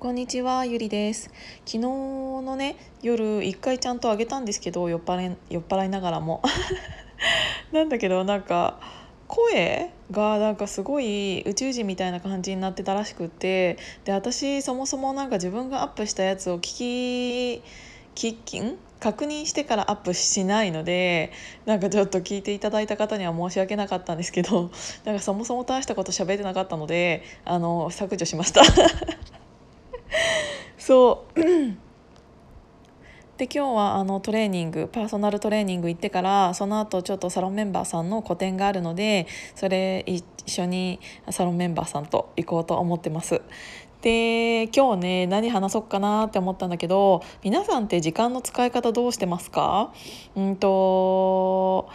こんにちは、ゆりです。昨日のね、夜一回ちゃんとあげたんですけど、酔っ払い酔っ払いながらも。なんだけど、なんか声がなんかすごい宇宙人みたいな感じになってたらしくって、で、私そもそもなんか自分がアップしたやつを聞き聞きん？確認してからアップしないのでなんかちょっと聞いていただいた方には申し訳なかったんですけど なんかそもそも大したこと喋ってなかったのであの削除しました。そう で今日はあのトレーニングパーソナルトレーニング行ってからその後ちょっとサロンメンバーさんの個展があるのでそれ一緒にサロンメンバーさんと行こうと思ってます。で今日ね何話そうかなって思ったんだけど皆さんって時間の使い方どうしてますか？うんと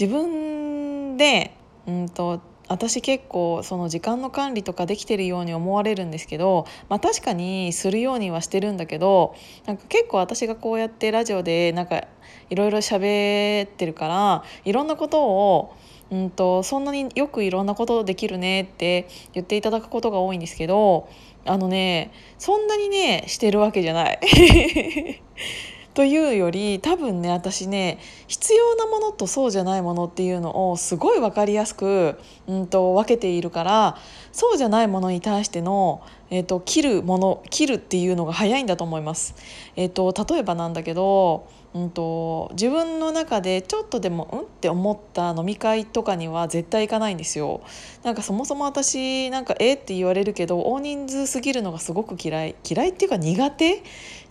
自分でうんと私結構その時間の管理とかできてるように思われるんですけど、まあ、確かにするようにはしてるんだけどなんか結構私がこうやってラジオでなんかいろいろ喋ってるからいろんなことをうんとそんなによくいろんなことできるねって言っていただくことが多いんですけどあのねそんなにねしてるわけじゃない。というより多分ね私ね必要なものとそうじゃないものっていうのをすごい分かりやすく、うん、と分けているからそうじゃないものに対しての、えーと、切るもの切るっていうのが早いんだと思います。えーと、例えばなんだけどうんと、自分の中でちょっとでもうんって思った飲み会とかには絶対行かないんですよ。なんかそもそも私なんかえって言われるけど大人数すぎるのがすごく嫌い。嫌いっていうか苦手？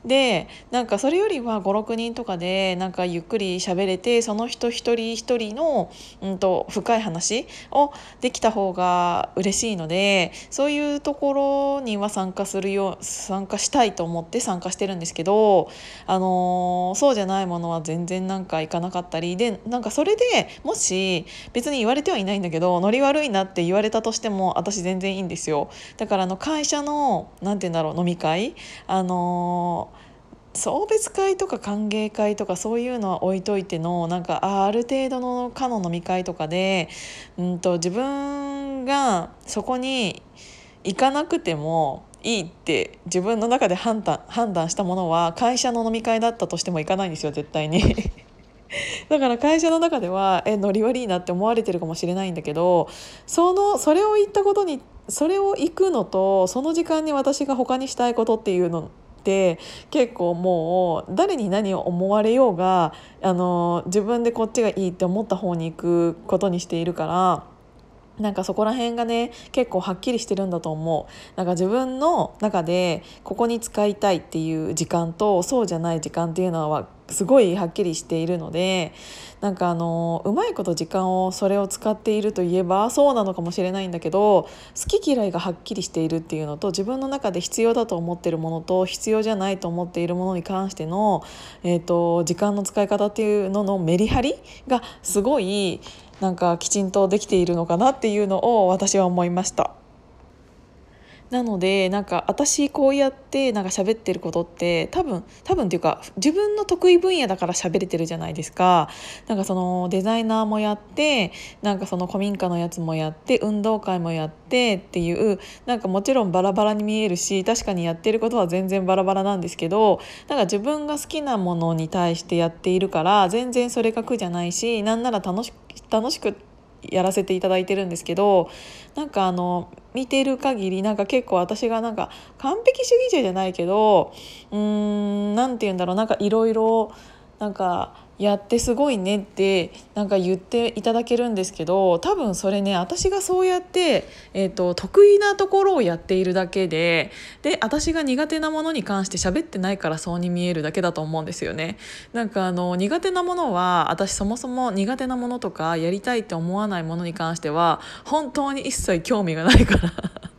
でなんかそれよりは56人とかでなんかゆっくり喋れてその人一人一人の、うんと、深い話をできた方が嬉しいのでそういうところには参加するよう参加したいと思って参加してるんですけど、あの、そうじゃないないものは全然なんか行かなかったりでなんかそれでもし別に言われてはいないんだけどノリ悪いなって言われたとしても私全然いいんですよ。だからあの会社のなんて言うんだろう飲み会あのー送別会とか歓迎会とかそういうのは置いといてのなんかあある程度のかの飲み会とかで、うんと、自分がそこに行かなくてもいいって自分の中で判断判断したものは会社の飲み会だったとしても行かないんですよ絶対に。だから会社の中ではえノリ悪いなって思われてるかもしれないんだけどそのそれを言ったことにそれを行くのとその時間に私が他にしたいことっていうのって結構もう誰に何を思われようがあの自分でこっちがいいって思った方に行くことにしているから。なんかそこら辺がね結構はっきりしてるんだと思う。なんか自分の中でここに使いたいっていう時間とそうじゃない時間っていうのはすごいはっきりしているのでなんかあのうまいこと時間をそれを使っているといえばそうなのかもしれないんだけど好き嫌いがはっきりしているっていうのと自分の中で必要だと思ってるものと必要じゃないと思っているものに関しての、えーと、時間の使い方っていうののメリハリがすごいなんかきちんとできているのかなっていうのを私は思いました。なのでなんか私こうやってなんか喋ってることって多分多分っていうか自分の得意分野だから喋れてるじゃないですか。なんかそのデザイナーもやってなんかその古民家のやつもやって運動会もやってっていうなんかもちろんバラバラに見えるし確かにやってることは全然バラバラなんですけどなんか自分が好きなものに対してやっているから全然それが苦じゃないしなんなら楽し楽しくやらせていただいてるんですけどなんかあの見てる限りなんか結構私がなんか完璧主義者じゃないけどうーん何て言うんだろうなんかいろいろなんかやってすごいねってなんか言っていただけるんですけど多分それね私がそうやって、えーと、得意なところをやっているだけでで私が苦手なものに関して喋ってないからそうに見えるだけだと思うんですよね。なんかあの苦手なものは私そもそも苦手なものとかやりたいって思わないものに関しては本当に一切興味がないから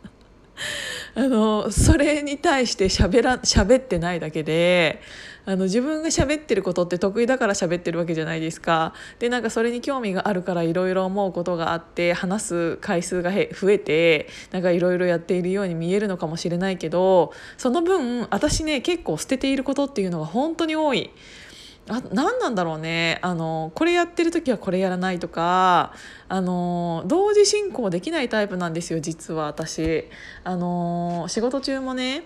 あのそれに対して喋ら喋ってないだけであの自分が喋ってることって得意だから喋ってるわけじゃないですか。でなんかそれに興味があるからいろいろ思うことがあって話す回数が増えてなんかいろいろやっているように見えるのかもしれないけどその分私ね結構捨てていることっていうのが本当に多い。あ何なんだろうね。あのこれやってる時はこれやらないとかあの同時進行できないタイプなんですよ実は私。あの仕事中もね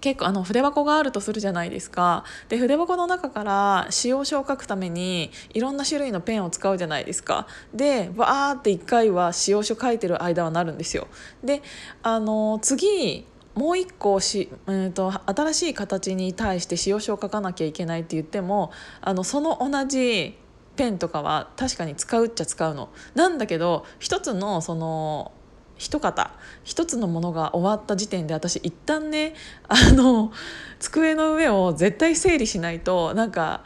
結構あの筆箱があるとするじゃないですか。で筆箱の中から使用書を書くためにいろんな種類のペンを使うじゃないですか。でわーって1回は使用書書いてる間はなるんですよ。であの次もう一個し、うんと、新しい形に対して使用書を書かなきゃいけないって言ってもあのその同じペンとかは確かに使うっちゃ使うの。なんだけど一つのその一方一つのものが終わった時点で私一旦ねあの机の上を絶対整理しないとなんか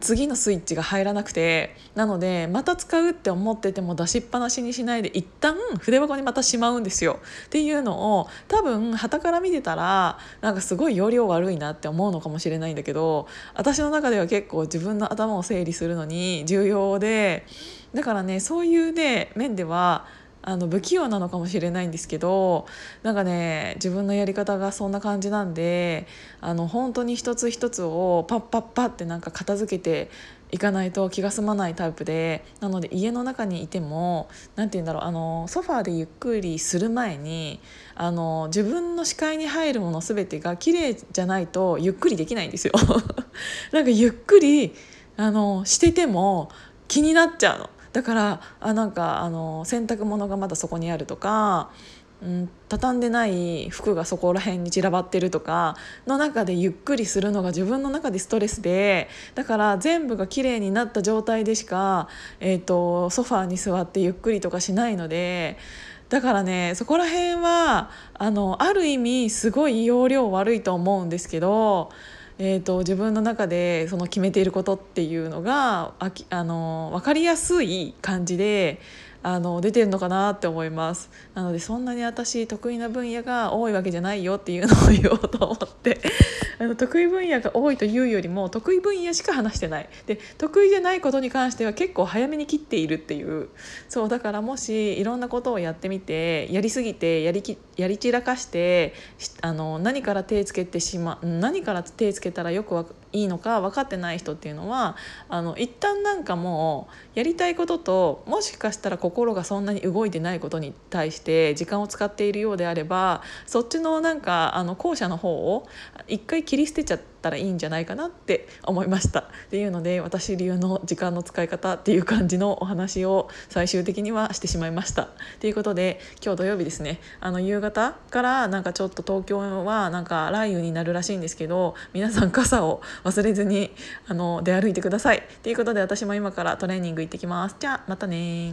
次のスイッチが入らなくてなのでまた使うって思ってても出しっぱなしにしないで一旦筆箱にまたしまうんですよ。っていうのを多分旗から見てたらなんかすごい容量悪いなって思うのかもしれないんだけど私の中では結構自分の頭を整理するのに重要でだからねそういうね面ではあの不器用なのかもしれないんですけどなんかね自分のやり方がそんな感じなんであの本当に一つ一つをパッパッパッってなんか片付けていかないと気が済まないタイプでなので家の中にいても何て言うんだろうあのソファーでゆっくりする前にあの自分の視界に入るもの全てが綺麗じゃないとゆっくりできないんですよ。なんかゆっくりあのしてても気になっちゃうの。だからあなんかあの洗濯物がまだそこにあるとか、うん、畳んでない服がそこら辺に散らばってるとかの中でゆっくりするのが自分の中でストレスでだから全部が綺麗になった状態でしか、えーと、ソファーに座ってゆっくりとかしないので。だからねそこら辺はあのある意味すごい容量悪いと思うんですけどえーと、自分の中でその決めていることっていうのがあきあの分かりやすい感じであの出てるのかなって思います。なのでそんなに私得意な分野が多いわけじゃないよっていうのを言おうと思ってあの得意分野が多いというよりも得意分野しか話してない。で得意じゃないことに関しては結構早めに切っているっていう。そうだからもしいろんなことをやってみてやりすぎてやりきやり散らかしてあの何から手つけてしま何から手つけたらよくいいのか分かってない人っていうのはあの一旦なんかもうやりたいことともしかしたら心がそんなに動いてないことに対して時間を使っているようであればそっちのなんかあの後者の方を一回切り捨てちゃったらいいんじゃないかなって思いました。っていうので私流の時間の使い方っていう感じのお話を最終的にはしてしまいました。ということで今日土曜日ですね。あの夕方からなんかちょっと東京はなんか雷雨になるらしいんですけど皆さん傘を忘れずにあの出歩いてください。ということで私も今からトレーニング行ってきます。じゃあまたね